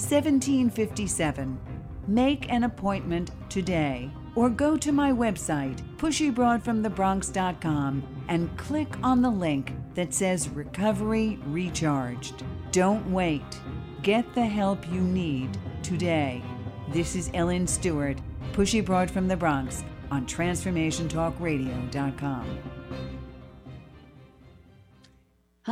1757. Make an appointment today or go to my website, pushybroadfromthebronx.com, and click on the link that says Recovery Recharged. Don't wait. Get the help you need today. This is Ellen Stewart, Pushy Broad from the Bronx on TransformationTalkRadio.com.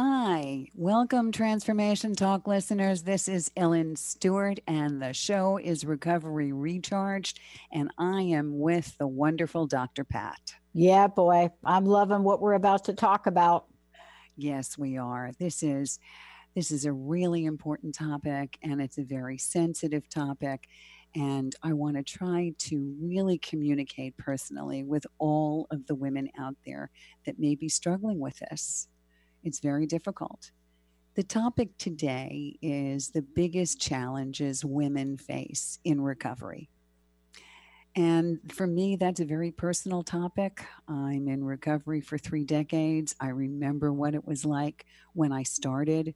Hi, welcome, Transformation Talk listeners. This is Ellen Stewart, and the show is Recovery Recharged, and I am with the wonderful Dr. Pat. Yeah, boy, I'm loving what we're about to talk about. Yes, we are. This is this is a really important topic, and it's a very sensitive topic. And I want to try to really communicate personally with all of the women out there that may be struggling with this it's very difficult. The topic today is the biggest challenges women face in recovery. And for me, that's a very personal topic. I'm in recovery for three decades. I remember what it was like when I started.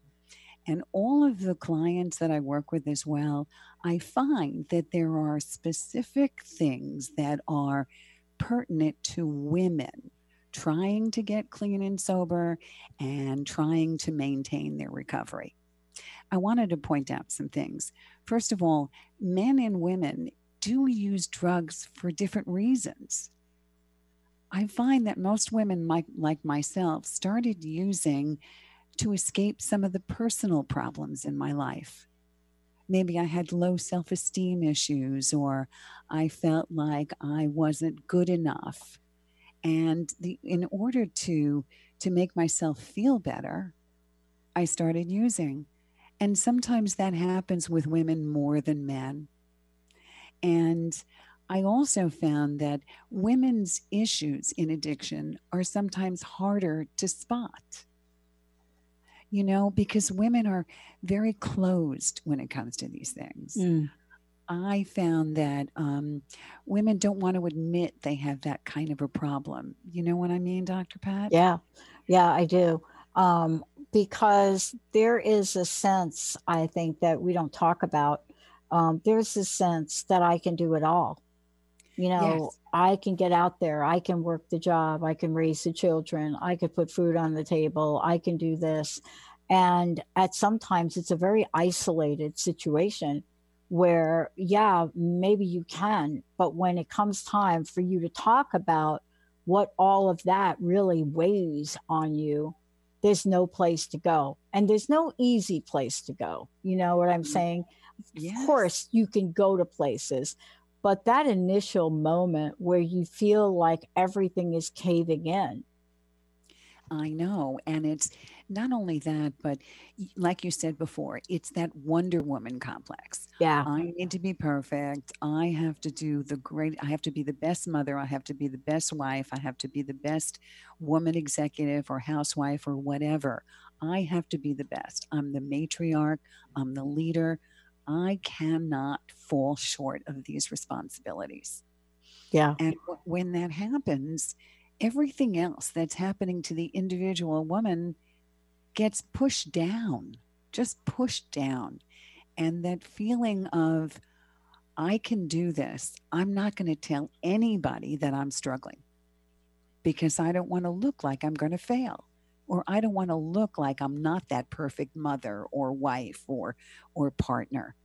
And all of the clients that I work with as well, I find that there are specific things that are pertinent to women trying to get clean and sober and trying to maintain their recovery. I wanted to point out some things. First of all, men and women do use drugs for different reasons. I find that most women, like, myself, started using to escape some of the personal problems in my life. Maybe I had low self esteem issues, or I felt like I wasn't good enough and the in order to to make myself feel better i started using. And sometimes that happens with women more than men. And i also found that women's issues in addiction are sometimes harder to spot. You know because women are very closed when it comes to these things. Mm. I found that um, women don't want to admit they have that kind of a problem. You know what I mean, Dr. Pat? Yeah, yeah, I do. Um, because there is a sense, I think, that we don't talk about. Um, there's a sense that I can do it all. You know, yes. I can get out there, I can work the job, I can raise the children, I could put food on the table, I can do this. And at sometimes it's a very isolated situation where, yeah, maybe you can, but when it comes time for you to talk about what all of that really weighs on you, there's no place to go. And there's no easy place to go. You know what I'm mm-hmm. saying? Yes. Of course, you can go to places, but that initial moment where you feel like everything is caving in. I know. And it's not only that, but like you said before, it's that Wonder Woman complex. Yeah. I need to be perfect. I have to do the great, I have to be the best mother. I have to be the best wife. I have to be the best woman executive or housewife or whatever. I have to be the best. I'm the matriarch, I'm the leader. I cannot fall short of these responsibilities. Yeah. And w- when that happens, everything else that's happening to the individual woman gets pushed down, just pushed down. And that feeling of, I can do this. I'm not going to tell anybody that I'm struggling because I don't want to look like I'm going to fail or I don't want to look like I'm not that perfect mother or wife or or partner.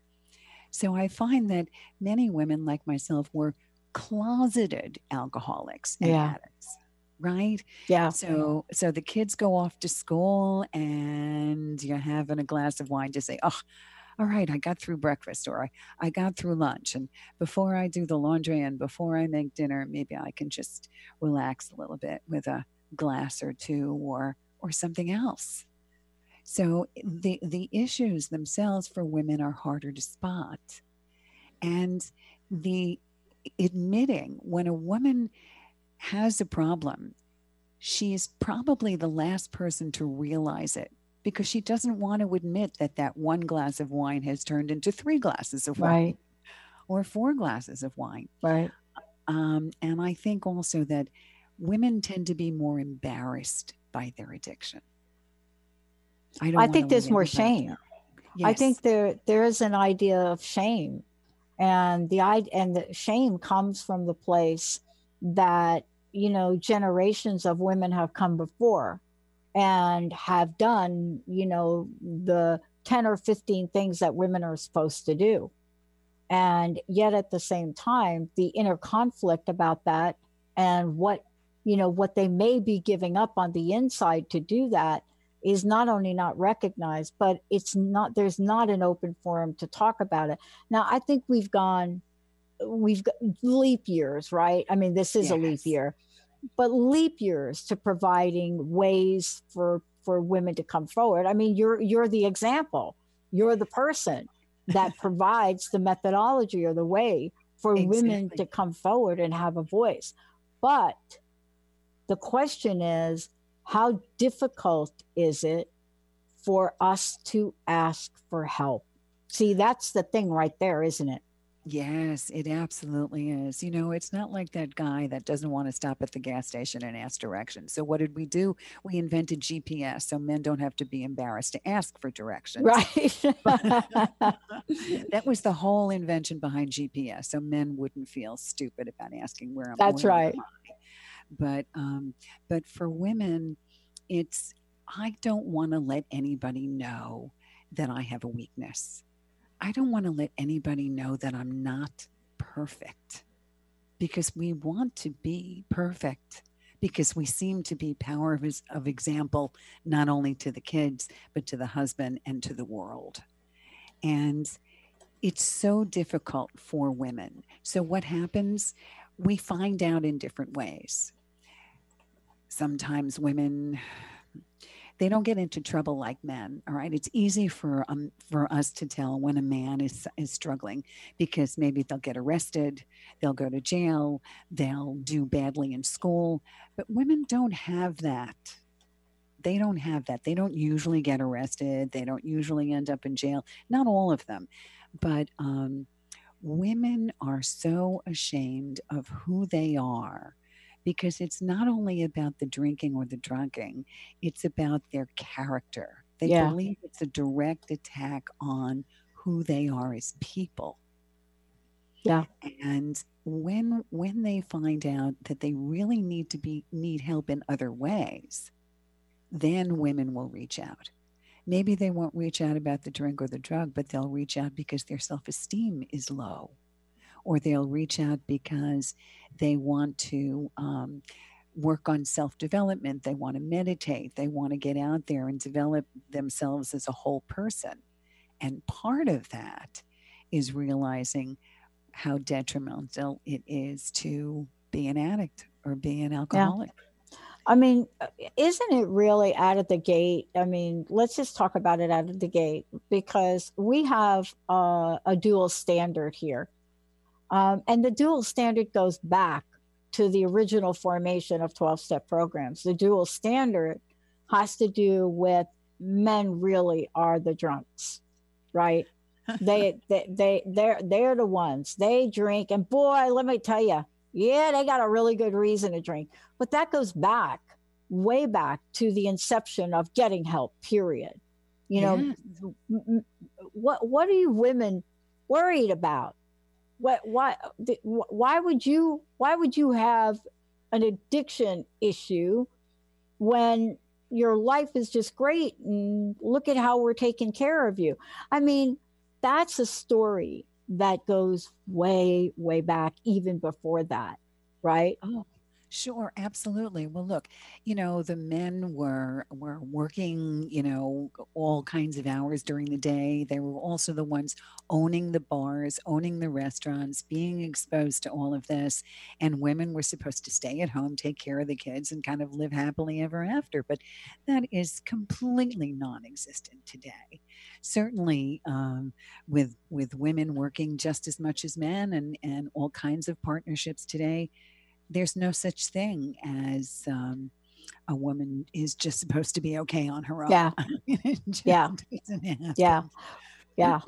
So I find that many women like myself were closeted alcoholics and yeah. addicts right? Yeah. So so the kids go off to school and you're having a glass of wine to say oh all right i got through breakfast or I, I got through lunch and before i do the laundry and before i make dinner maybe i can just relax a little bit with a glass or two or or something else. So eh, the the issues themselves for women are harder to spot. And the admitting when a woman has a problem, she is probably the last person to realize it because she doesn't want to admit that that one glass of wine has turned into three glasses of wine right or four glasses of wine. right Um, and I think also that women tend to be more embarrassed by their addiction. I don't. I think there's more shame. know. I think there there is an idea of shame, and the and the shame comes from the place that you know generations of women have come before and have done you know the 10 or 15 things that women are supposed to do. And yet at the same time the inner conflict about that and what you know what they may be giving up on the inside to do that is not only not recognized but it's not there's not an open forum to talk about it. Now i think we've gone we've got leap years right? I mean this is a leap year. But leap years to providing ways for for women to come forward. I mean you're you're the example. You're the person that provides the methodology or the way for women to come forward and have a voice. But the question is how difficult is it for us to ask for help? See that's the thing right there isn't it Yes, it absolutely is. You know, it's not like that guy that doesn't want to stop at the gas station and ask directions. So what did we do? We invented GPS so men don't have to be embarrassed to ask for directions. right That was the whole invention behind GPS, so men wouldn't feel stupid about asking where I am That's where right. But um, but for women, it's I don't want to let anybody know that I have a weakness. I don't want to let anybody know that I'm not perfect because we want to be perfect because we seem to be power of, of example not only to the kids but to the husband and to the world. And it's so difficult for women. So what happens? We find out in different ways. Sometimes women they don't get into trouble like men all right? It's easy for um for us to tell when a man is is struggling because maybe they'll get arrested they'll go to jail they'll do badly in school but women don't have that. They don't have that. They don't usually get arrested. They don't usually end up in jail. Not all of them but um women are so ashamed of who they are because it's not only about the drinking or the drunking, it's about their character. They Yeah. believe it's a direct attack on who they are as people. Yeah. And when when they find out that they really need to be need help in other ways, then women will reach out. Maybe they won't reach out about the drink or the drug, but they'll reach out because their self-esteem is low or they'll reach out because they want to um, work on self development. They want to meditate. They want to get out there and develop themselves as a whole person. And part of that is realizing how detrimental it is to be an addict or be an alcoholic. Yeah. I mean, uh, isn't it really out of the gate? I mean, let's just talk about it out of the gate because we have uh, a dual standard here. Um, and the dual standard goes back to the original formation of 12 step programs. The dual standard has to do with men really are the drunks, right? they, they, they, they're, they're the ones they drink. And boy, let me tell you, yeah, they got a really good reason to drink. But that goes back, way back to the inception of getting help, period. You know, m- what what are you women worried about? What why why would you why would you have an addiction issue when your life is just great and look at how we're taking care of you? I mean, that's a story that goes way way back even before that, right? Oh, Sure, absolutely. Well, look, you know, the men were were working, you know, all kinds of hours during the day. They were also the ones owning the bars, owning the restaurants, being exposed to all of this. And women were supposed to stay at home, take care of the kids, and kind of live happily ever after. But that is completely non-existent today. Certainly, um, with with women working just as much as men, and and all kinds of partnerships today there's no such thing as um, a woman is just supposed to be okay on her own. Yeah. yeah. Yeah. Yeah.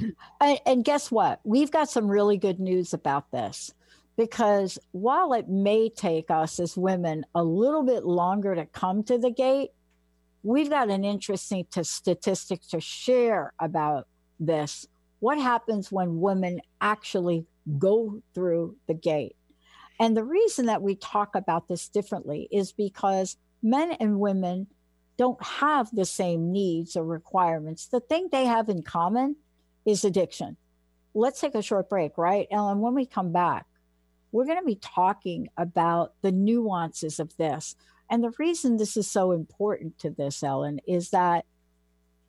and, and guess what? We've got some really good news about this because while it may take us as women a little bit longer to come to the gate, we've got an interesting to statistic to share about this. What happens when women actually go through the gate? And the reason that we talk about this differently is because men and women don't have the same needs or requirements. The thing they have in common is addiction. Let's take a short break, right? Ellen, when we come back, we're going to be talking about the nuances of this. And the reason this is so important to this, Ellen, is that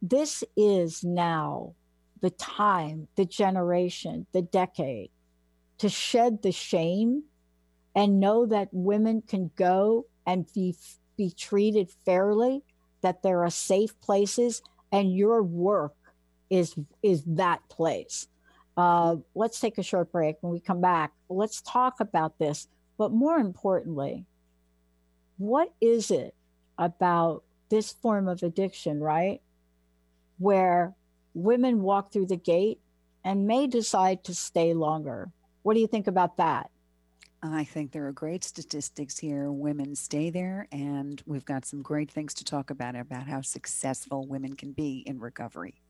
this is now the time, the generation, the decade to shed the shame and know that women can go and be be treated fairly that there are safe places and your work is is that place. Uh, let's take a short break. When we come back let's talk about this. But more importantly what is it about this form of addiction right where women walk through the gate and may decide to stay longer? What do you think about that I think there are great statistics here. Women stay there, and we've got some great things to talk about about how successful women can be in recovery.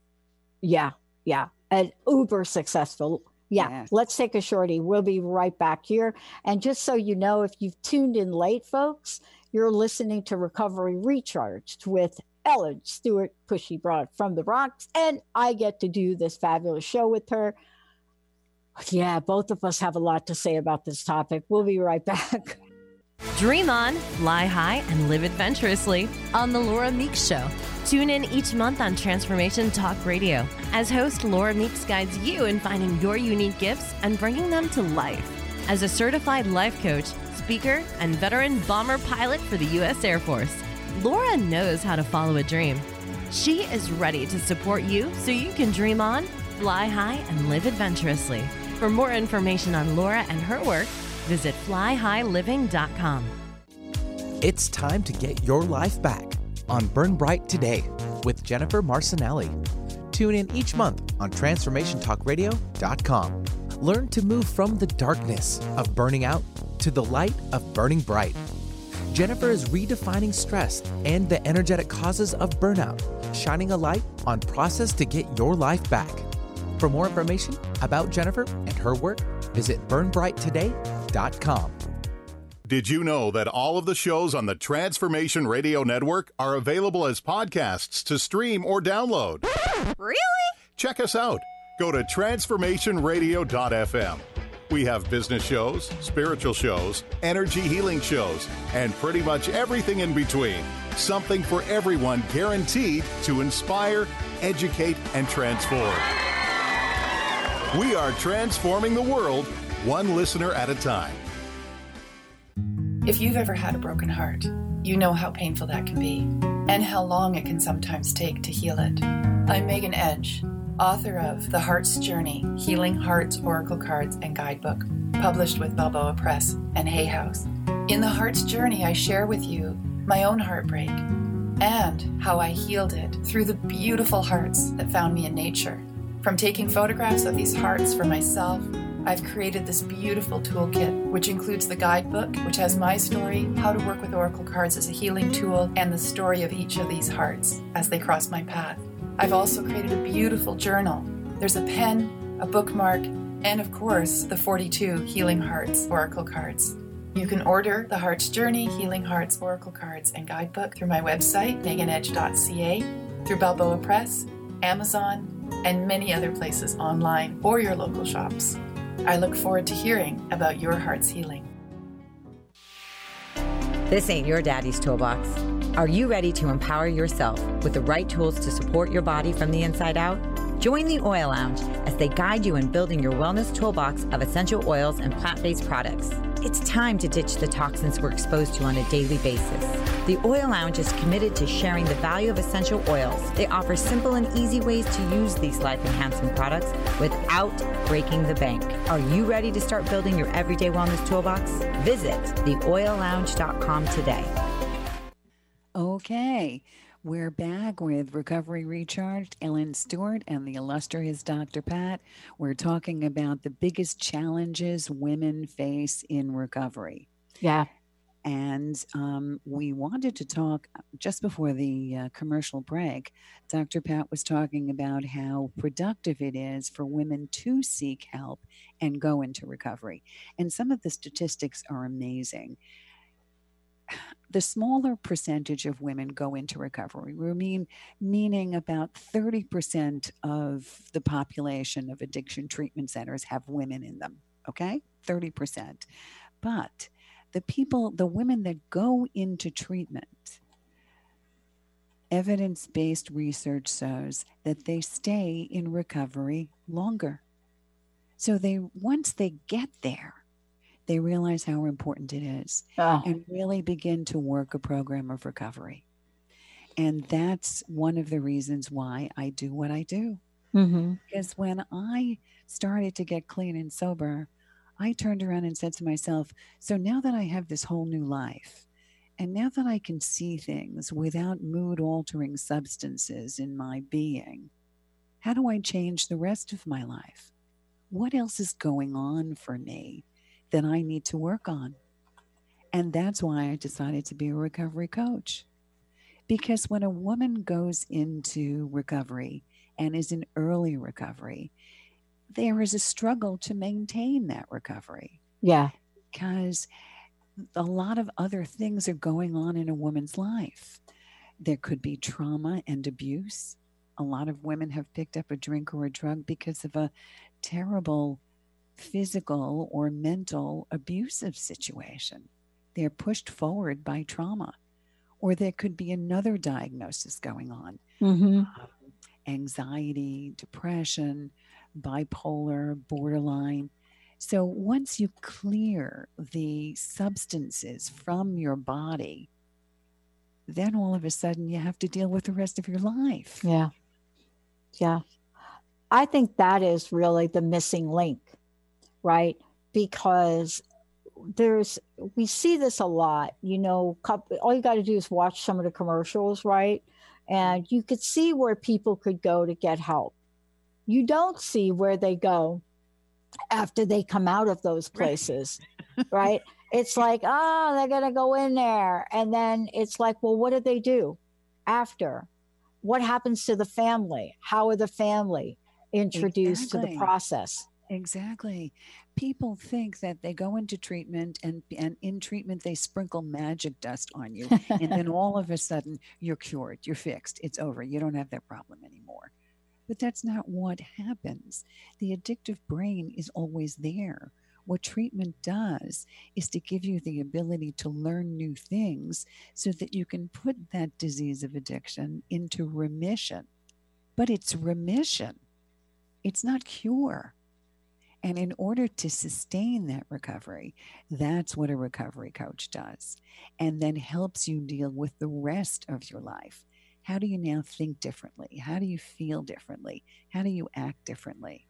Yeah, yeah, and uber successful. Yeah, yes. let's take a shorty. We'll be right back here. And just so you know, if you've tuned in late, folks, you're listening to Recovery Recharged with Ellen Stewart Pushy Broad from the Bronx, and I get to do this fabulous show with her. Yeah, both of us have a lot to say about this topic. We'll be right back. Dream on, fly high, and live adventurously on The Laura Meeks Show. Tune in each month on Transformation Talk Radio as host Laura Meeks guides you in finding your unique gifts and bringing them to life. As a certified life coach, speaker, and veteran bomber pilot for the U.S. Air Force, Laura knows how to follow a dream. She is ready to support you so you can dream on, fly high, and live adventurously. For more information on Laura and her work, visit flyhighliving.com. It's time to get your life back on Burn Bright Today with Jennifer Marcinelli. Tune in each month on TransformationTalkRadio.com. Learn to move from the darkness of burning out to the light of burning bright. Jennifer is redefining stress and the energetic causes of burnout, shining a light on process to get your life back. For more information about Jennifer and her work, visit burnbrighttoday.com. Did you know that all of the shows on the Transformation Radio Network are available as podcasts to stream or download? Really? Check us out. Go to transformationradio.fm. We have business shows, spiritual shows, energy healing shows, and pretty much everything in between. Something for everyone guaranteed to inspire, educate, and transform. We are transforming the world one listener at a time. If you've ever had a broken heart, you know how painful that can be and how long it can sometimes take to heal it. I'm Megan Edge, author of The Heart's Journey Healing Hearts Oracle Cards and Guidebook, published with Balboa Press and Hay House. In The Heart's Journey, I share with you my own heartbreak and how I healed it through the beautiful hearts that found me in nature from taking photographs of these hearts for myself, I've created this beautiful toolkit, which includes the guidebook, which has my story, how to work with oracle cards as a healing tool, and the story of each of these hearts as they cross my path. I've also created a beautiful journal. There's a pen, a bookmark, and of course, the 42 Healing Hearts oracle cards. You can order the Heart's Journey Healing Hearts Oracle Cards and Guidebook through my website, meganedge.ca, through Balboa Press, Amazon, and many other places online or your local shops. I look forward to hearing about your heart's healing. This ain't your daddy's toolbox. Are you ready to empower yourself with the right tools to support your body from the inside out? Join the Oil Lounge as they guide you in building your wellness toolbox of essential oils and plant based products. It's time to ditch the toxins we're exposed to on a daily basis. The Oil Lounge is committed to sharing the value of essential oils. They offer simple and easy ways to use these life enhancing products without breaking the bank. Are you ready to start building your everyday wellness toolbox? Visit theoillounge.com today. Okay. We're back with Recovery Recharged, Ellen Stewart and the illustrious Dr. Pat. We're talking about the biggest challenges women face in recovery. Yeah. And um, we wanted to talk just before the uh, commercial break. Dr. Pat was talking about how productive it is for women to seek help and go into recovery. And some of the statistics are amazing the smaller percentage of women go into recovery. We mean meaning about 30% of the population of addiction treatment centers have women in them. Okay? 30%. But the people, the women that go into treatment, evidence based research shows that they stay in recovery longer. So they once they get there, they realize how important it is oh. and really begin to work a program of recovery. And that's one of the reasons why I do what I do. Mm-hmm. Because when I started to get clean and sober, I turned around and said to myself, So now that I have this whole new life, and now that I can see things without mood altering substances in my being, how do I change the rest of my life? What else is going on for me that I need to work on. And that's why I decided to be a recovery coach. Because when a woman goes into recovery and is in early recovery, there is a struggle to maintain that recovery. Yeah. Because a lot of other things are going on in a woman's life. There could be trauma and abuse. A lot of women have picked up a drink or a drug because of a terrible physical or mental abusive situation. They're pushed forward by trauma. Or there could be another diagnosis going on mm-hmm. um, anxiety, depression, bipolar, borderline. So once you clear the substances from your body, then all of a sudden you have to deal with the rest of your life. Yeah. Yeah. I think that is really the missing link right? Because there's we see this a lot you know all you got to do is watch some of the commercials right? And you could see where people could go to get help. You don't see where they go after they come out of those places right? It's like oh they're going to go in there. And then it's like well what did they do after? What happens to the family? How are the family introduced exactly. to the process Exactly. People think that they go into treatment and and in treatment they sprinkle magic dust on you and then all of a sudden you're cured, you're fixed, it's over. You don't have that problem anymore. But that's not what happens. The addictive brain is always there. What treatment does is to give you the ability to learn new things so that you can put that disease of addiction into remission. But it's remission, it's not cure. And in order to sustain that recovery, that's what a recovery coach does. And then helps you deal with the rest of your life. How do you now think differently? How do you feel differently? How do you act differently?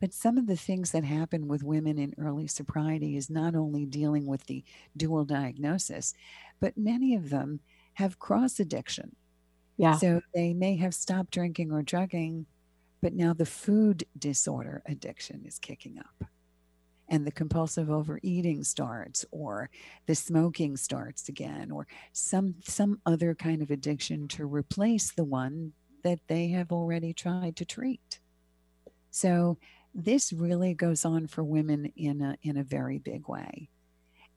But some of the things that happen with women in early sobriety is not only dealing with the dual diagnosis, but many of them have cross addiction. Yeah. So they may have stopped drinking or drugging but now the food disorder addiction is kicking up. And the compulsive overeating starts, or the smoking starts again, or some some other kind of addiction to replace the one that they have already tried to treat. So this really goes on for women in a in a very big way.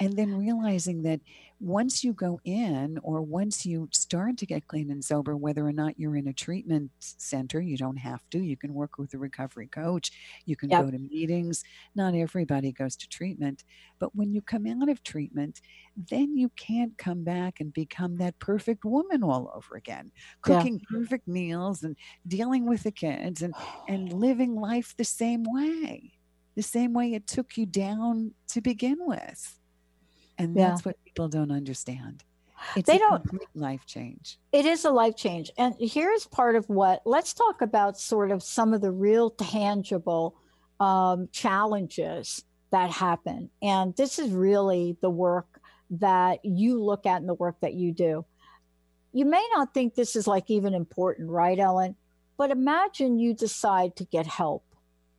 And then realizing that once you go in or once you start to get clean and sober whether or not you're in a treatment center you don't have to you can work with a recovery coach you can yep. go to meetings not everybody goes to treatment but when you come out of treatment then you can't come back and become that perfect woman all over again cooking yeah. perfect meals and dealing with the kids and and living life the same way the same way it took you down to begin with and yeah. that's what people don't understand. It's they don't life change. It is a life change. And here's part of what let's talk about sort of some of the real tangible um, challenges that happen. And this is really the work that you look at in the work that you do. You may not think this is like even important, right, Ellen? But imagine you decide to get help,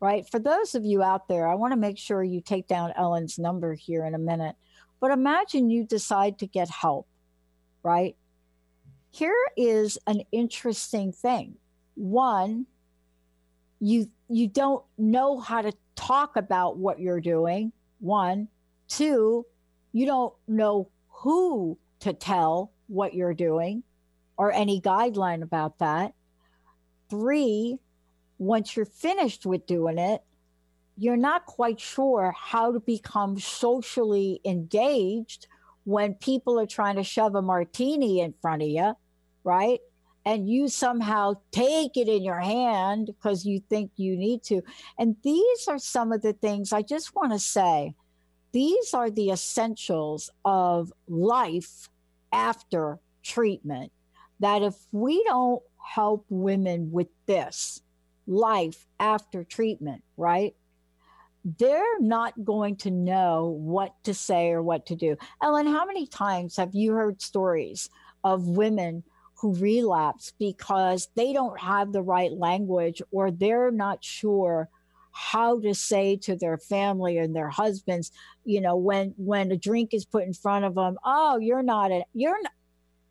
right? For those of you out there, I want to make sure you take down Ellen's number here in a minute. But imagine you decide to get help, right? Here is an interesting thing. One, you you don't know how to talk about what you're doing. One, two, you don't know who to tell what you're doing or any guideline about that. Three, once you're finished with doing it, you're not quite sure how to become socially engaged when people are trying to shove a martini in front of you, right? And you somehow take it in your hand because you think you need to. And these are some of the things I just want to say. These are the essentials of life after treatment. That if we don't help women with this life after treatment, right? They're not going to know what to say or what to do. Ellen, how many times have you heard stories of women who relapse because they don't have the right language or they're not sure how to say to their family and their husbands, you know, when when a drink is put in front of them, oh, you're not a you're not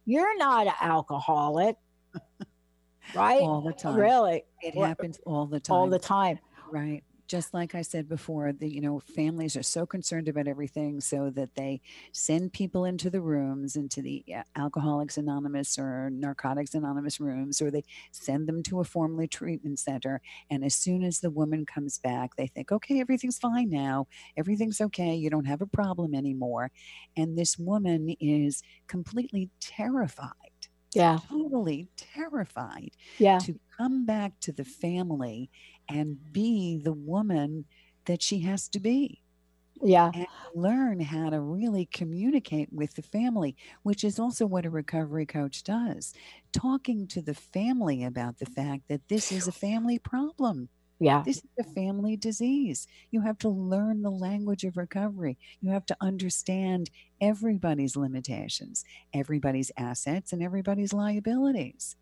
you're not an alcoholic. right? All the time. Really. It happens all the time. All the time. Right just like I said before, the you know families are so concerned about everything, so that they send people into the rooms, into the uh, Alcoholics Anonymous or Narcotics Anonymous rooms, or they send them to a formerly treatment center. And as soon as the woman comes back, they think, okay, everything's fine now, everything's okay, you don't have a problem anymore, and this woman is completely terrified yeah. totally terrified yeah. to come back to the family and be the woman that she has to be. Yeah. And learn how to really communicate with the family, which is also what a recovery coach does. Talking to the family about the fact that this is a family problem. Yeah. This is a family disease. You have to learn the language of recovery. You have to understand everybody's limitations, everybody's assets, and everybody's liabilities.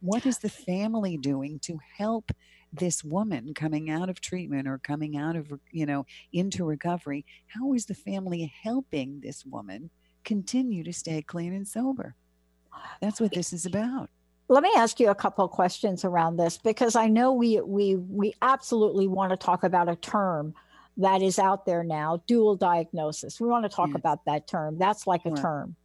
What is the family doing to help this woman coming out of treatment or coming out of, you know, into recovery, how is the family helping this woman continue to stay clean and sober? That's what this is about. Let me ask you a couple of questions around this because I know we we we absolutely want to talk about a term that is out there now, dual diagnosis. We want to talk yes. about that term. That's like sure. a term,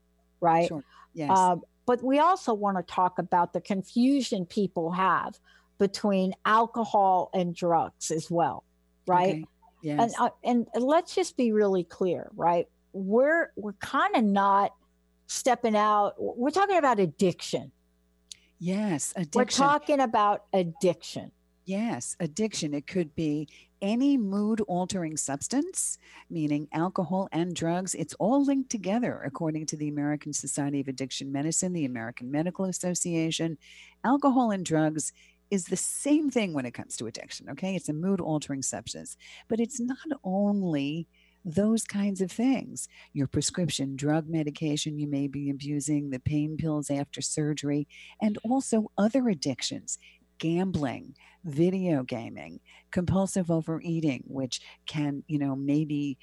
right? Sure. Yes. Uh, but we also want to talk about the confusion people have between alcohol and drugs as well, right? Okay. Yes. And, uh, and let's just be really clear, right? We're we're kind of not stepping out. We're talking about addiction. Yes, addiction. We're talking about addiction. Yes, addiction. It could be any mood altering substance, meaning alcohol and drugs. It's all linked together, according to the American Society of Addiction Medicine, the American Medical Association. Alcohol and drugs is the same thing when it comes to addiction. Okay. It's a mood altering substance, but it's not only those kinds of things your prescription drug medication you may be abusing, the pain pills after surgery, and also other addictions gambling, video gaming, compulsive overeating, which can, you know, maybe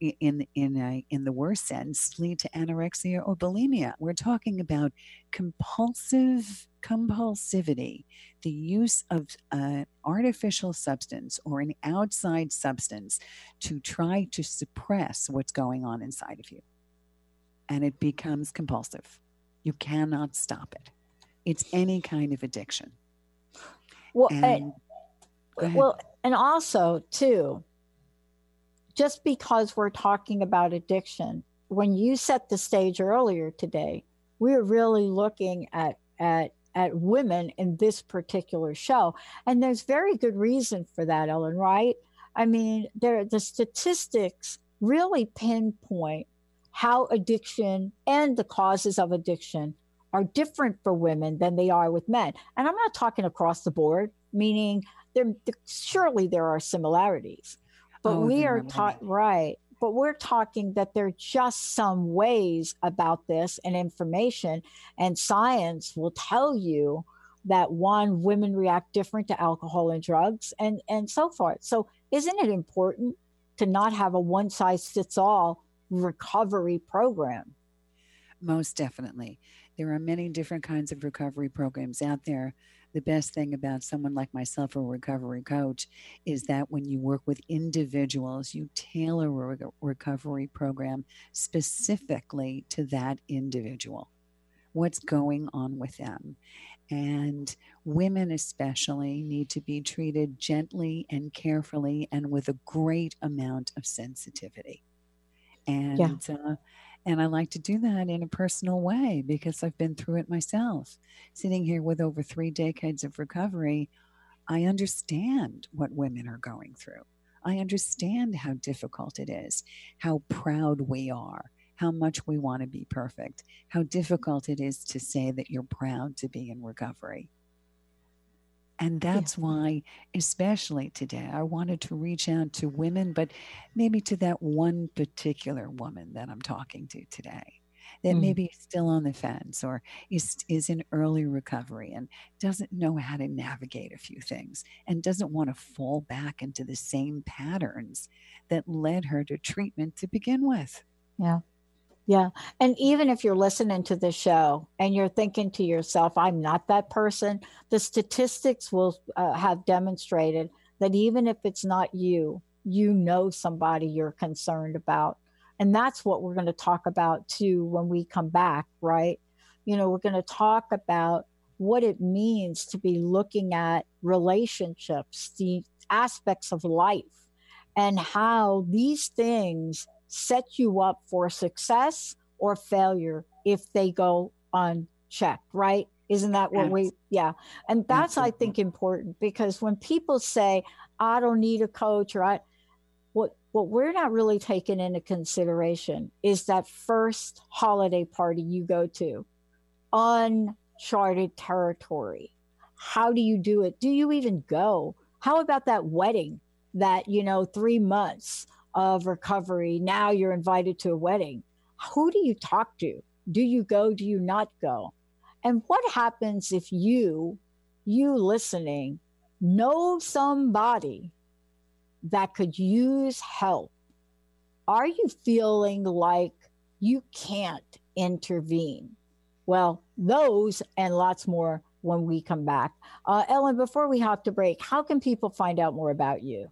in in a, in the worst sense lead to anorexia or bulimia. We're talking about compulsive compulsivity, the use of an artificial substance or an outside substance to try to suppress what's going on inside of you. And it becomes compulsive. You cannot stop it. It's any kind of addiction. Well, eh, and, and well, and also too, just because we're talking about addiction, when you set the stage earlier today, we're really looking at at at women in this particular show, and there's very good reason for that, Ellen. Right? I mean, there the statistics really pinpoint how addiction and the causes of addiction are different for women than they are with men. And I'm not talking across the board, meaning there, surely there are similarities, but oh, we are taught right. But we're talking that there are just some ways about this and information, and science will tell you that one women react different to alcohol and drugs and and so forth so isn't it important to not have a one size fits all recovery program most definitely there are many different kinds of recovery programs out there. The best thing about someone like myself, a recovery coach, is that when you work with individuals, you tailor a recovery program specifically to that individual. What's going on with them? And women, especially, need to be treated gently and carefully and with a great amount of sensitivity. And yeah. uh, and I like to do that in a personal way because I've been through it myself. Sitting here with over three decades of recovery, I understand what women are going through. I understand how difficult it is, how proud we are, how much we want to be perfect, how difficult it is to say that you're proud to be in recovery. And that's yeah. why, especially today, I wanted to reach out to women, but maybe to that one particular woman that I'm talking to today that mm. maybe is still on the fence or is, is in early recovery and doesn't know how to navigate a few things and doesn't want to fall back into the same patterns that led her to treatment to begin with. Yeah. Yeah. And even if you're listening to the show and you're thinking to yourself, I'm not that person, the statistics will uh, have demonstrated that even if it's not you, you know somebody you're concerned about. And that's what we're going to talk about too when we come back, right? You know, we're going to talk about what it means to be looking at relationships, the aspects of life, and how these things set you up for success or failure if they go unchecked, right? Isn't that what we, yeah. And that's, Absolutely. I think, important because when people say, I don't need a coach or I, what, what we're not really taking into consideration is that first holiday party you go to, uncharted territory. How do you do it? Do you even go? How about that wedding that, you know, three months of recovery. Now you're invited to a wedding. Who do you talk to? Do you go? Do you not go? And what happens if you, you listening, know somebody that could use help? Are you feeling like you can't intervene? Well, those and lots more when we come back. Uh, Ellen, before we have to break, how can people find out more about you?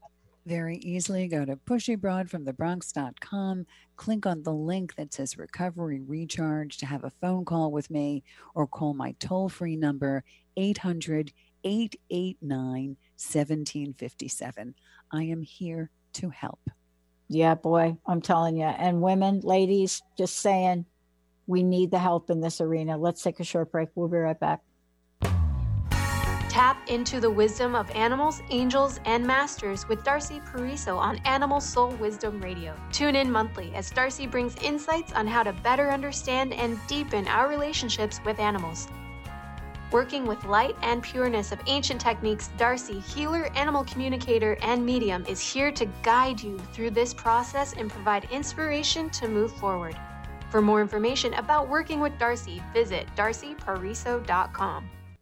Very easily. Go to pushybroadfromthebronx.com, click on the link that says Recovery Recharge to have a phone call with me or call my toll free number 800 889 1757. I am here to help. Yeah, boy, I'm telling you. And women, ladies, just saying, we need the help in this arena. Let's take a short break. We'll be right back. Tap into the wisdom of animals, angels, and masters with Darcy Pariso on Animal Soul Wisdom Radio. Tune in monthly as Darcy brings insights on how to better understand and deepen our relationships with animals. Working with light and pureness of ancient techniques, Darcy, healer, animal communicator, and medium, is here to guide you through this process and provide inspiration to move forward. For more information about working with Darcy, visit darcypariso.com.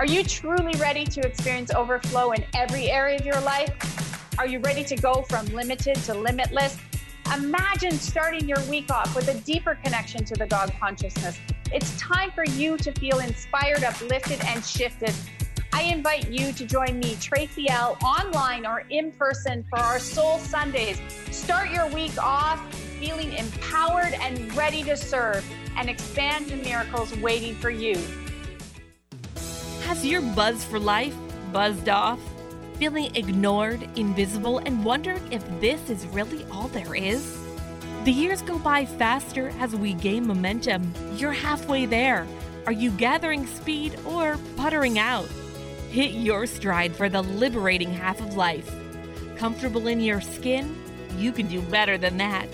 Are you truly ready to experience overflow in every area of your life? Are you ready to go from limited to limitless? Imagine starting your week off with a deeper connection to the God consciousness. It's time for you to feel inspired, uplifted, and shifted. I invite you to join me, Tracy L, online or in person for our Soul Sundays. Start your week off feeling empowered and ready to serve and expand the miracles waiting for you. Has your buzz for life buzzed off? Feeling ignored, invisible, and wondering if this is really all there is? The years go by faster as we gain momentum. You're halfway there. Are you gathering speed or puttering out? Hit your stride for the liberating half of life. Comfortable in your skin? You can do better than that.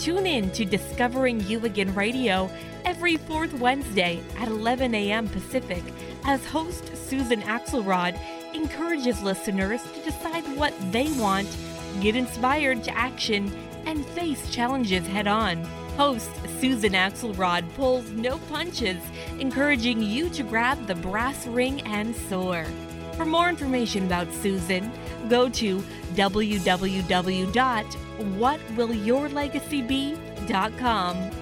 Tune in to Discovering You Again Radio every fourth Wednesday at 11 a.m. Pacific as host Susan Axelrod encourages listeners to decide what they want, get inspired to action, and face challenges head on. Host Susan Axelrod pulls no punches, encouraging you to grab the brass ring and soar. For more information about Susan, go to www.whatwillyourlegacybe.com.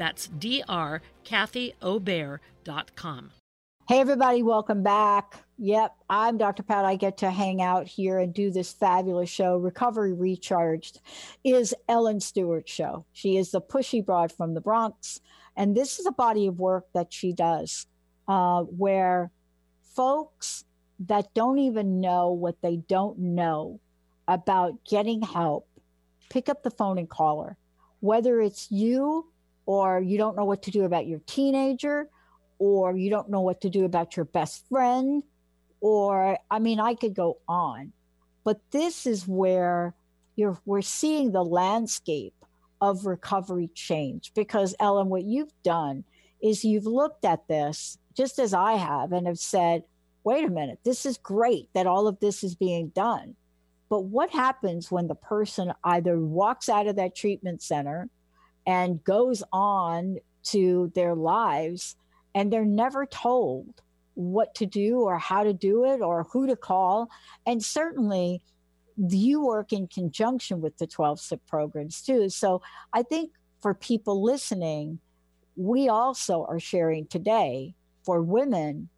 That's drkathyobear.com. Hey, everybody, welcome back. Yep, I'm Dr. Pat. I get to hang out here and do this fabulous show, Recovery Recharged, is Ellen Stewart's show. She is the pushy broad from the Bronx. And this is a body of work that she does uh, where folks that don't even know what they don't know about getting help pick up the phone and call her. Whether it's you or you don't know what to do about your teenager, or you don't know what to do about your best friend, or I mean, I could go on. But this is where you're we're seeing the landscape of recovery change because Ellen, what you've done is you've looked at this just as I have and have said, wait a minute, this is great that all of this is being done. But what happens when the person either walks out of that treatment center and goes on to their lives and they're never told what to do or how to do it or who to call. And certainly you work in conjunction with the 12 step programs too. So i think for people listening we also are sharing today for women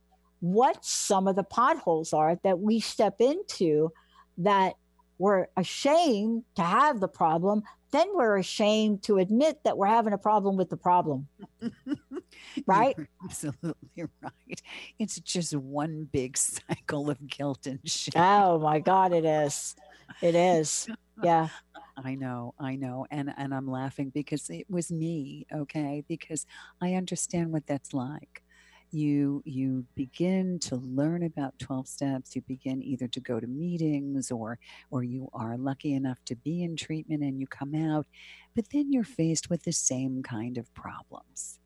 what some of the potholes are that we step into that we're ashamed to have the problem then we're ashamed to admit that we're having a problem with the problem. right? You're absolutely right. It's just one big cycle of guilt and shame. Oh my God, it is. It is. Yeah. I know, I know. And and I'm laughing because it was me, okay? Because I understand what that's like you you begin to learn about 12 steps you begin either to go to meetings or or you are lucky enough to be in treatment and you come out but then you're faced with the same kind of problems.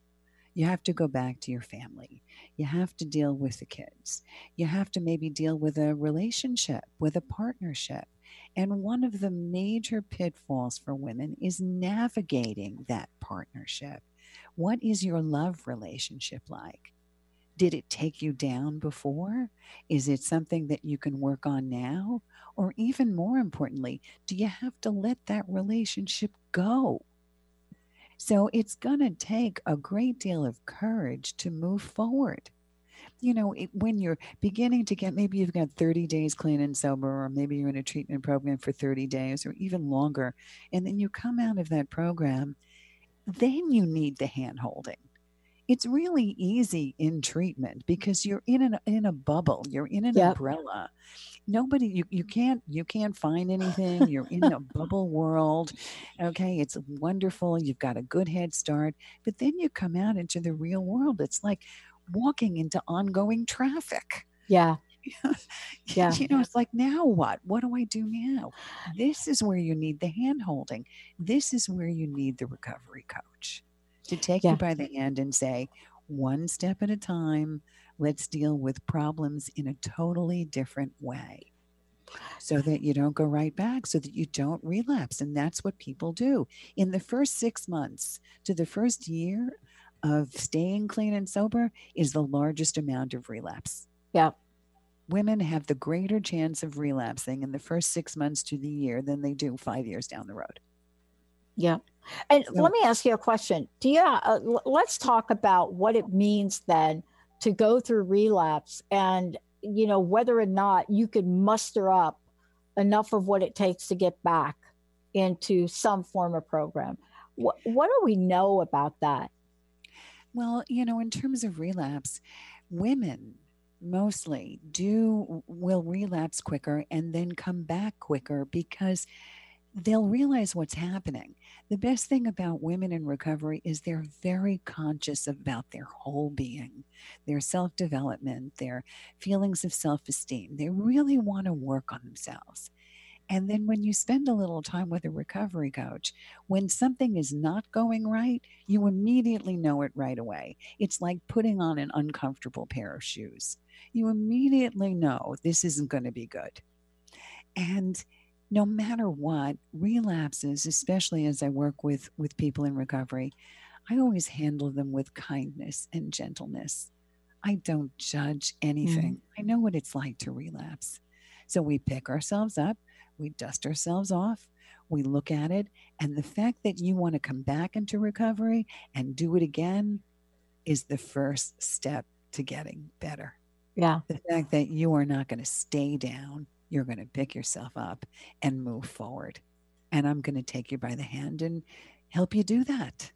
You have to go back to your family. You have to deal with the kids. You have to maybe deal with a relationship with a partnership. And one of the major pitfalls for women is navigating that partnership. What is your love relationship like did it take you down before? Is it something that you can work on now? Or even more importantly, do you have to let that relationship go? So it's going to take a great deal of courage to move forward. You know, it, when you're beginning to get, maybe you've got 30 days clean and sober, or maybe you're in a treatment program for 30 days or even longer, and then you come out of that program, then you need the hand holding it's really easy in treatment because you're in an in a bubble you're in an yep. umbrella. Nobody you, you mm-hmm. can't you can't find anything you're in a bubble world okay? It's wonderful you've got a good head start but then you come out into the real world it's like walking into ongoing traffic. Yeah. Yeah. You know it's like now what? What do i do now? This is where you need the hand holding. This is where you need the recovery coach to take yeah. you by the hand and say one step at a time let's deal with problems in a totally different way so that you don't go right back, so that you don't relapse. And that's what people do. In the first six months to the first year of staying clean and sober is the largest amount of relapse. Yeah. Women have the greater chance of relapsing in the first six months to the year than they do five years down the road. Yeah. And so, let me ask you a question. Do you, uh, let's talk about what it means then to go through relapse and you know whether or not you could muster up enough of what it takes to get back into some form of program what, what do we know about that well you know in terms of relapse women mostly do will relapse quicker and then come back quicker because they'll realize what's happening. The best thing about women in recovery is they're very conscious about their whole being, their self development, their feelings of self esteem. They really want to work on themselves. And then when you spend a little time with a recovery coach, when something is not going right, you immediately know it right away. It's like putting on an uncomfortable pair of shoes. You immediately know this isn't going to be good. And no matter what relapses especially as i work with with people in recovery i always handle them with kindness and gentleness. I don't judge anything. Mm. i know what it's like to relapse. So we pick ourselves up we dust ourselves off we look at it and the fact that you want to come back into recovery and do it again is the first step to getting better. Yeah. The fact that you are not going to stay down you're going to pick yourself up and move forward. And I'm going to take you by the hand and help you do that.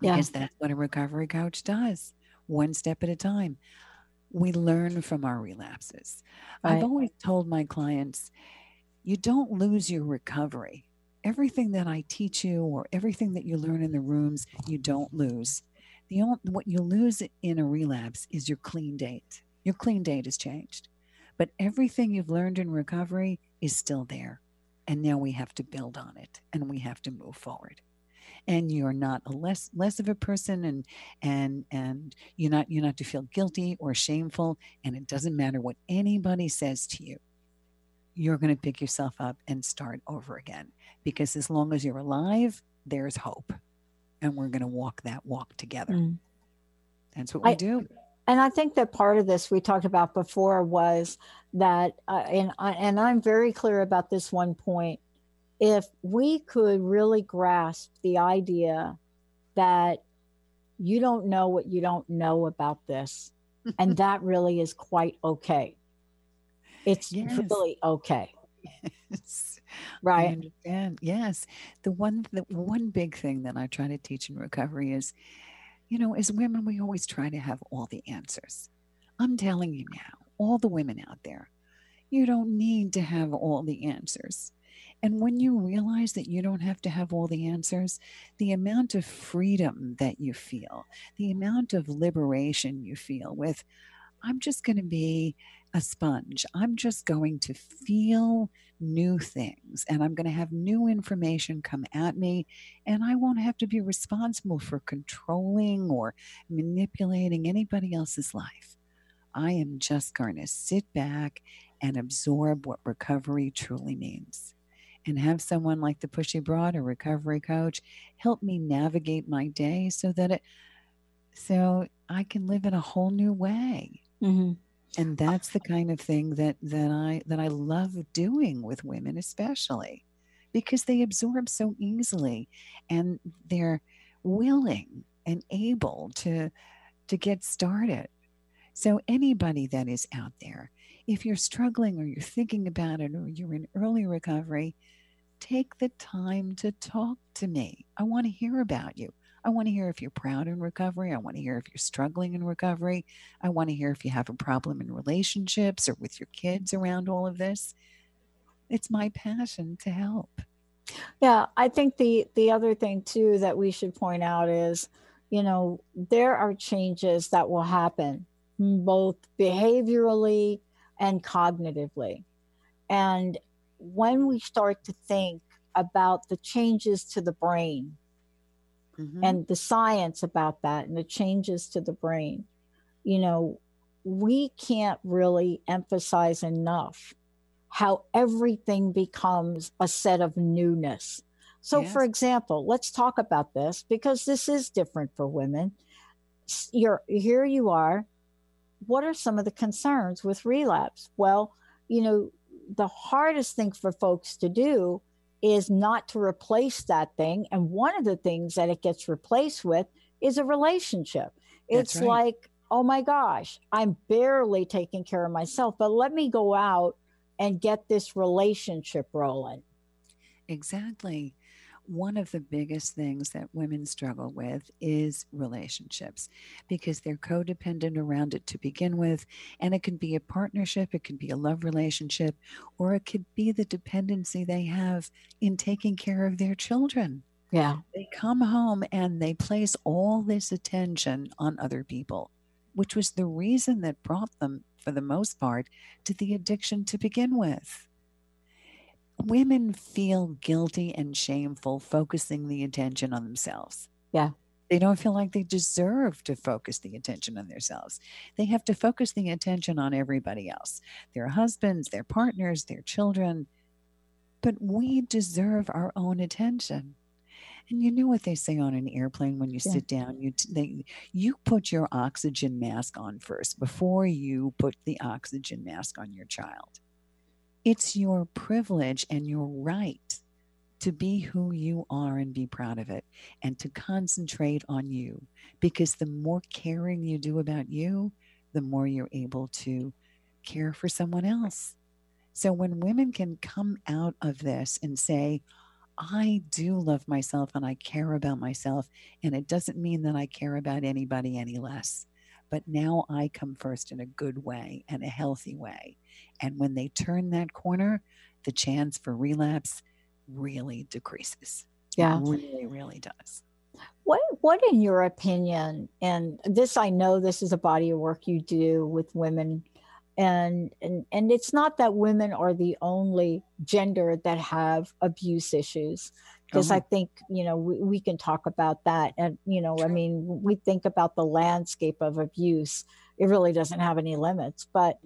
Yeah. Because that's what a recovery coach does, one step at a time. We learn from our relapses. Right. I've always told my clients, you don't lose your recovery. Everything that I teach you or everything that you learn in the rooms, you don't lose. The only, what you lose in a relapse is your clean date. Your clean date has changed. But everything you've learned in recovery is still there. And now we have to build on it and we have to move forward. And you're not a less less of a person and and and you're not you're not to feel guilty or shameful. And it doesn't matter what anybody says to you. You're going to pick yourself up and start over again. Because as long as you're alive, there's hope. And we're going to walk that walk together. Mm. That's what we I, do and I think that part of this we talked about before was that, uh, and I, and I'm very clear about this one point. If we could really grasp the idea that you don't know what you don't know about this, and that really is quite okay. It's yes. really okay. Yes. Right. I understand. Yes. The one the one big thing that I try to teach in recovery is you know, as women, we always try to have all the answers. I'm telling you now, all the women out there, you don't need to have all the answers. And when you realize that you don't have to have all the answers, the amount of freedom that you feel, the amount of liberation you feel with, I'm just going to be a sponge. I'm just going to feel new things and I'm going to have new information come at me, and I won't have to be responsible for controlling or manipulating anybody else's life. I am just going to sit back and absorb what recovery truly means. And have someone like the Pushy Broad, a recovery coach, help me navigate my day so that it so I can live in a whole new way. Mm-hmm and uh, that's the kind of thing that that I that I love doing with women especially because they absorb so easily and they're willing and able to to get started. So anybody that is out there, if you're struggling or you're thinking about it or you're in early recovery, take the time to talk to me. I want to hear about you. I want to hear if you're proud in recovery. I want to hear if you're struggling in recovery. I want to hear if you have a problem in relationships or with your kids around all of this. It's my passion to help. Yeah, I think the the other thing too that we should point out is, you know, there are changes that will happen mm, both behaviorally and cognitively. And when we start to think about the changes to the brain mm-hmm. and the science about that and the changes to the brain, you know, we can't really emphasize enough how everything becomes a set of newness. So, yes. for example, let's talk about this because this is different for women. You're here, you are. What are some of the concerns with relapse? Well, you know, the hardest thing for folks to do is not to replace that thing. And one of the things that it gets replaced with is a relationship. It's right. like, oh my gosh, I'm barely taking care of myself, but let me go out and get this relationship rolling. Exactly. One of the biggest things that women struggle with is relationships because they're codependent around it to begin with. And it can be a partnership, it can be a love relationship, or it could be the dependency they have in taking care of their children. Yeah. They come home and they place all this attention on other people, which was the reason that brought them for the most part, to the addiction to begin with. Women feel guilty and shameful focusing the attention on themselves. Yeah. They don't feel like they deserve to focus the attention on themselves. They have to focus the attention on everybody else their husbands, their partners, their children. But we deserve our own attention. And you know what they say on an airplane when you yeah. sit down, you they you put your oxygen mask on first before you put the oxygen mask on your child. It's your privilege and your right to be who you are and be proud of it and to concentrate on you because the more caring you do about you, the more you're able to care for someone else. So when women can come out of this and say, I do love myself and I care about myself. And it doesn't mean that I care about anybody any less. But now I come first in a good way and a healthy way. And when they turn that corner, the chance for relapse really decreases. Yeah. It really, really does. What what in your opinion, and this I know this is a body of work you do with women and and and it's not that women are the only gender that have abuse issues because uh-huh. i think you know we, we can talk about that and you know i mean we think about the landscape of abuse it really doesn't have any limits but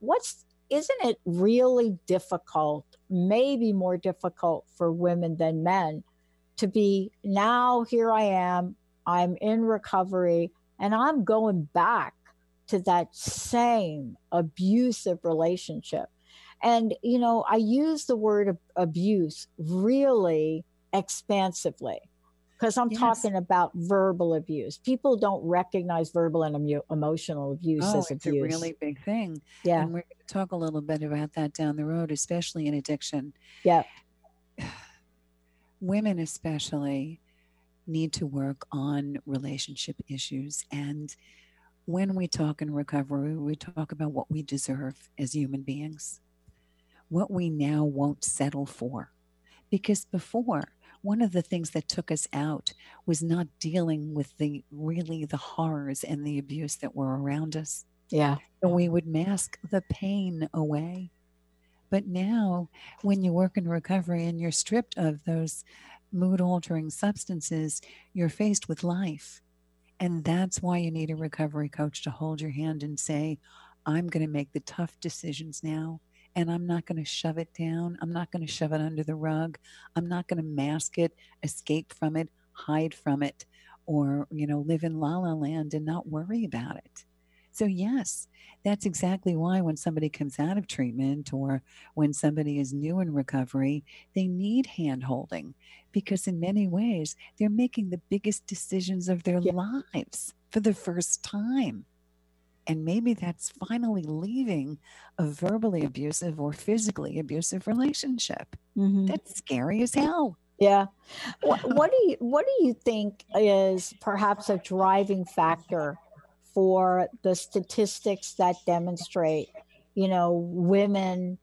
what's isn't it really difficult maybe more difficult for women than men to be now here i am i'm in recovery and i'm going back to that same abusive relationship. And, you know, I use the word abuse really expansively because I'm yes. talking about verbal abuse. People don't recognize verbal and emotional abuse oh, as abuse. It's a really big thing. Yeah. And we're going to talk a little bit about that down the road, especially in addiction. Yeah. Women, especially, need to work on relationship issues and when we talk in recovery, we talk about what we deserve as human beings, what we now won't settle for. Because before, one of the things that took us out was not dealing with the really the horrors and the abuse that were around us. Yeah. And we would mask the pain away. But now, when you work in recovery and you're stripped of those mood altering substances, you're faced with life and that's why you need a recovery coach to hold your hand and say, I'm going to make the tough decisions now. And I'm not going to shove it down. I'm not going to shove it under the rug. I'm not going to mask it, escape from it, hide from it, or, you know, live in la la land and not worry about it. So, yes, that's exactly why when somebody comes out of treatment or when somebody is new in recovery, they need hand holding because, in many ways, they're making the biggest decisions of their yeah. lives for the first time. And maybe that's finally leaving a verbally abusive or physically abusive relationship. Mm-hmm. That's scary as hell. Yeah. What, what do you what do you think is perhaps a driving factor for the statistics that demonstrate, you know, women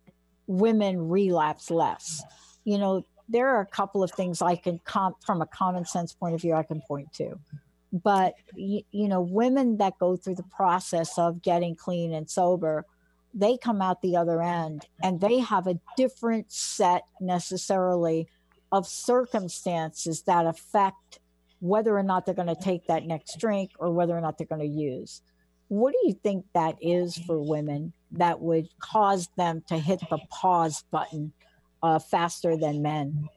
women relapse less? You know, there are a couple of things I can com- from a common sense point of view I can point to. But you, you know, women that go through the process of getting clean and sober, they come out the other end and they have a different set necessarily of circumstances that affect whether or not they're going to take that next drink or whether or not they're going to use. What do you think that is for women that would cause them to hit the pause button uh, faster than men?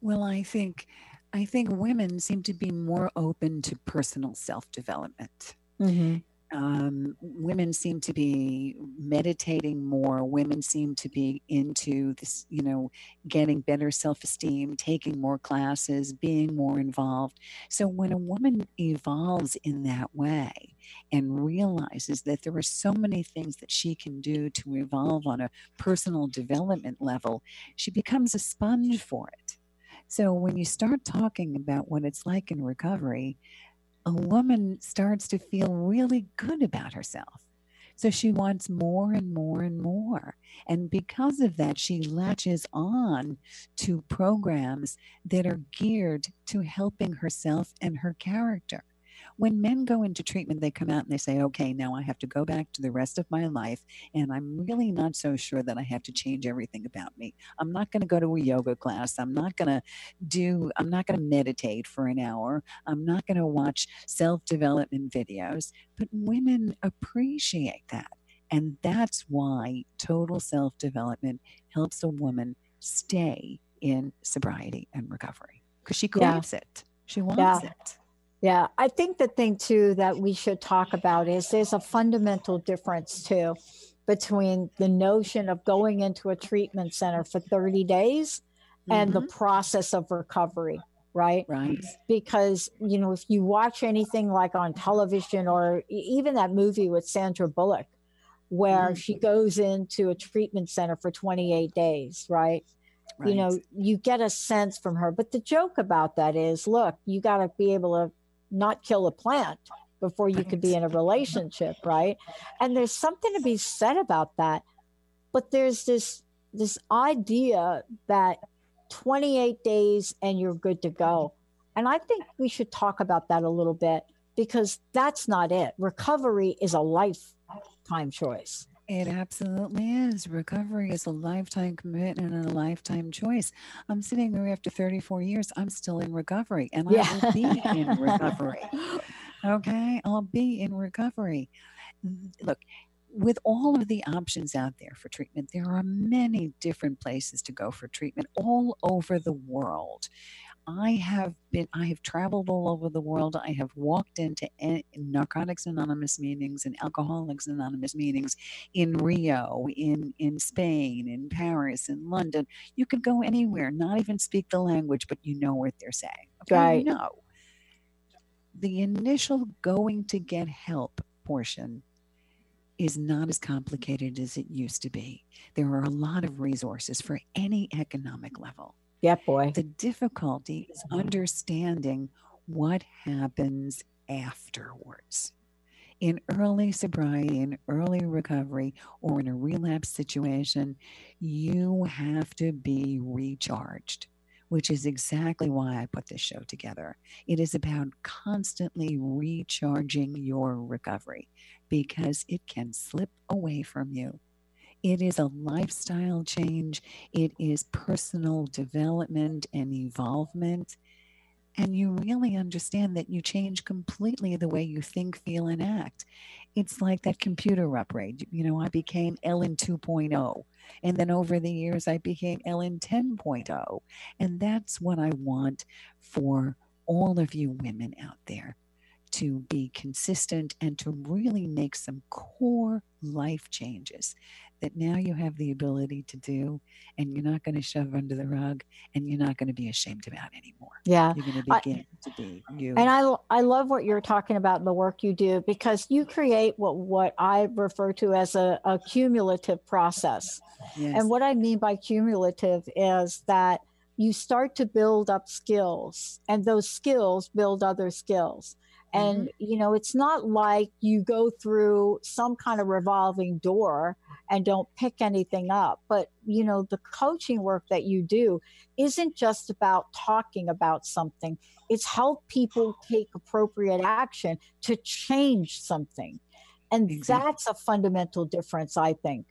Well, I think I think women seem to be more open to personal self development. Mm-hmm um, women seem to be meditating more. Women seem to be into this, you know, getting better self esteem, taking more classes, being more involved. So when a woman evolves in that way and realizes that there are so many things that she can do to evolve on a personal development level, she becomes a sponge for it. So when you start talking about what it's like in recovery, a woman starts to feel really good about herself. So she wants more and more and more. And because of that, she latches on to programs that are geared to helping herself and her character when men go into treatment, they come out and they say, okay, now I have to go back to the rest of my life. And I'm really not so sure that I have to change everything about me. I'm not going to go to a yoga class. I'm not going to do, I'm not going to meditate for an hour. I'm not going to watch self development videos. But women appreciate that. And that's why total self development helps a woman stay in sobriety and recovery because she craves yeah. it. She wants yeah. it. Yeah, I think the thing too that we should talk about is there's a fundamental difference too between the notion of going into a treatment center for 30 days mm-hmm. and the mm-hmm. process of recovery, right? Right. Because, you know, if you watch anything like on television or even that movie with Sandra Bullock, where mm-hmm. she goes into a treatment center for 28 days, right? right? You know, you get a sense from her. But the joke about that is look, you got to be able to not kill a plant before you could be in a relationship, right? And there's something to be said about that. But there's this this idea that 28 days and you're good to go. And I think we should talk about that a little bit because that's not it. Recovery is a lifetime choice. It absolutely is. Recovery is a lifetime commitment and a lifetime choice. I'm sitting here after 34 years. I'm still in recovery and yeah. I will be in recovery. Okay. I'll be in recovery. Look, with all of the options out there for treatment, there are many different places to go for treatment all over the world. I have been, I have traveled all over the world. I have walked into Narcotics Anonymous meetings and Alcoholics Anonymous meetings in Rio, in, in Spain, in Paris, in London. You could go anywhere, not even speak the language, but you know what they're saying. Okay? Right. You know. The initial going to get help portion is not as complicated as it used to be. There are a lot of resources for any economic level. Yeah, boy. The difficulty is understanding what happens afterwards. In early sobriety, in early recovery, or in a relapse situation, you have to be recharged, which is exactly why I put this show together. It is about constantly recharging your recovery because it can slip away from you it is a lifestyle change, it is personal development and evolvement. And you really understand that you change completely the way you think, feel, and act. It's like that computer upgrade. You know, I became Ellen 2.0. And then over the years, I became Ellen 10.0. And that's what I want for all of you women out there to be consistent and to really make some core life changes that now you have the ability to do and you're not going to shove under the rug and you're not going to be ashamed about anymore. Yeah. You're going to begin I, to be you. And I I love what you're talking about the work you do because you create what what I refer to as a, a cumulative process. Yes. And what I mean by cumulative is that you start to build up skills and those skills build other skills and mm-hmm. you know it's not like you go through some kind of revolving door and don't pick anything up but you know the coaching work that you do isn't just about talking about something it's help people take appropriate action to change something and exactly. that's a fundamental difference i think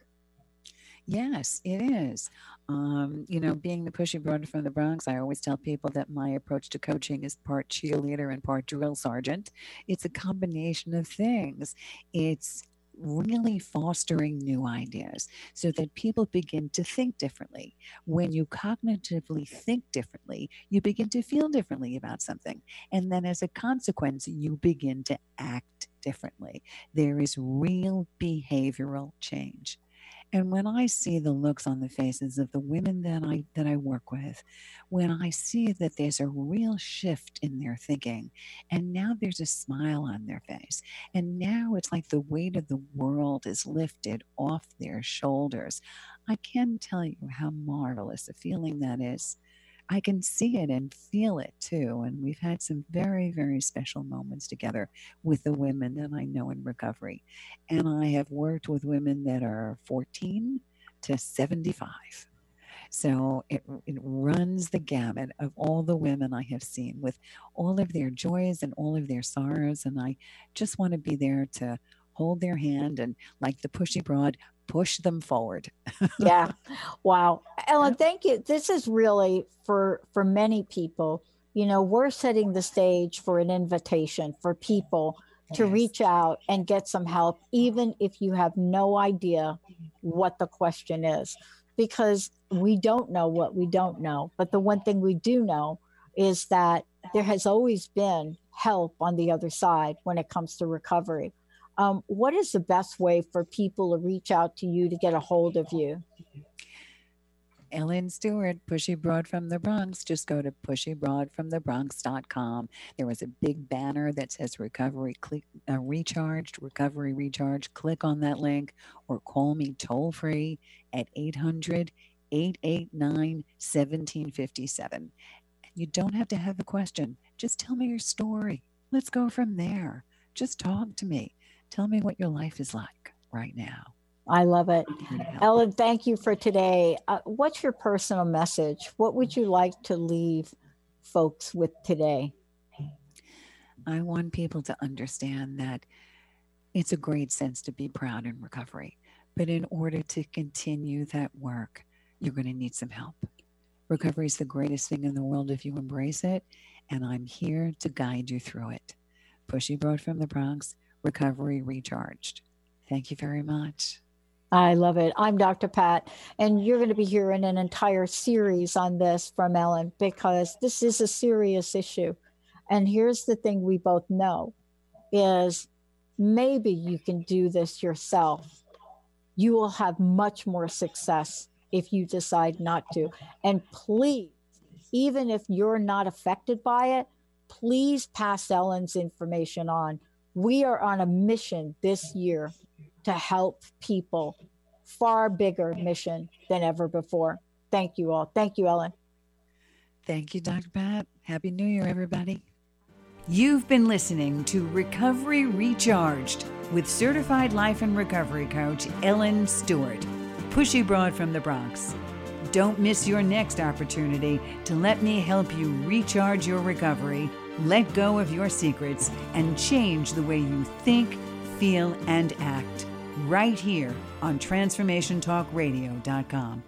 Yes, it is. Um, you know, being the pushy broad from the Bronx, I always tell people that my approach to coaching is part cheerleader and part drill sergeant. It's a combination of things. It's really fostering new ideas so that people begin to think differently. When you cognitively think differently, you begin to feel differently about something. And then as a consequence, you begin to act differently. There is real behavioral change. And when I see the looks on the faces of the women that I that I work with, when I see that there's a real shift in their thinking, and now there's a smile on their face, and now it's like the weight of the world is lifted off their shoulders, I can tell you how marvelous a feeling that is. I can see it and feel it too. And we've had some very, very special moments together with the women that I know in recovery. And I have worked with women that are 14 to 75. So it, it runs the gamut of all the women I have seen with all of their joys and all of their sorrows. And I just want to be there to hold their hand and, like the pushy broad, push them forward. yeah. Wow. Ellen, thank you. This is really for for many people, you know, we're setting the stage for an invitation for people to yes. reach out and get some help even if you have no idea what the question is because we don't know what we don't know. But the one thing we do know is that there has always been help on the other side when it comes to recovery. Um, what is the best way for people to reach out to you to get a hold of you? Ellen Stewart, Pushy Broad from the Bronx. Just go to pushybroadfromthebronx.com. There was a big banner that says recovery click, uh, recharged, recovery recharge. Click on that link or call me toll free at 800 889 1757. You don't have to have a question. Just tell me your story. Let's go from there. Just talk to me. Tell me what your life is like right now. I love it. Ellen, thank you for today. Uh, what's your personal message? What would you like to leave folks with today? I want people to understand that it's a great sense to be proud in recovery. But in order to continue that work, you're going to need some help. Recovery is the greatest thing in the world if you embrace it, and I'm here to guide you through it. Pushy Broad from the Bronx, Recovery Recharged. Thank you very much. I love it. I'm Dr. Pat, and you're going to be hearing an entire series on this from Ellen because this is a serious issue. And here's the thing we both know is maybe you can do this yourself. You will have much more success if you decide not to. And please, even if you're not affected by it, please pass Ellen's information on we are on a mission this year to help people, far bigger mission than ever before. Thank you all. Thank you, Ellen. Thank you, Dr. Pat. Happy New Year, everybody. You've been listening to Recovery Recharged with certified life and recovery coach Ellen Stewart, pushy broad from the Bronx. Don't miss your next opportunity to let me help you recharge your recovery let go of your secrets, and change the way you think, feel, and act right here on TransformationTalkRadio.com.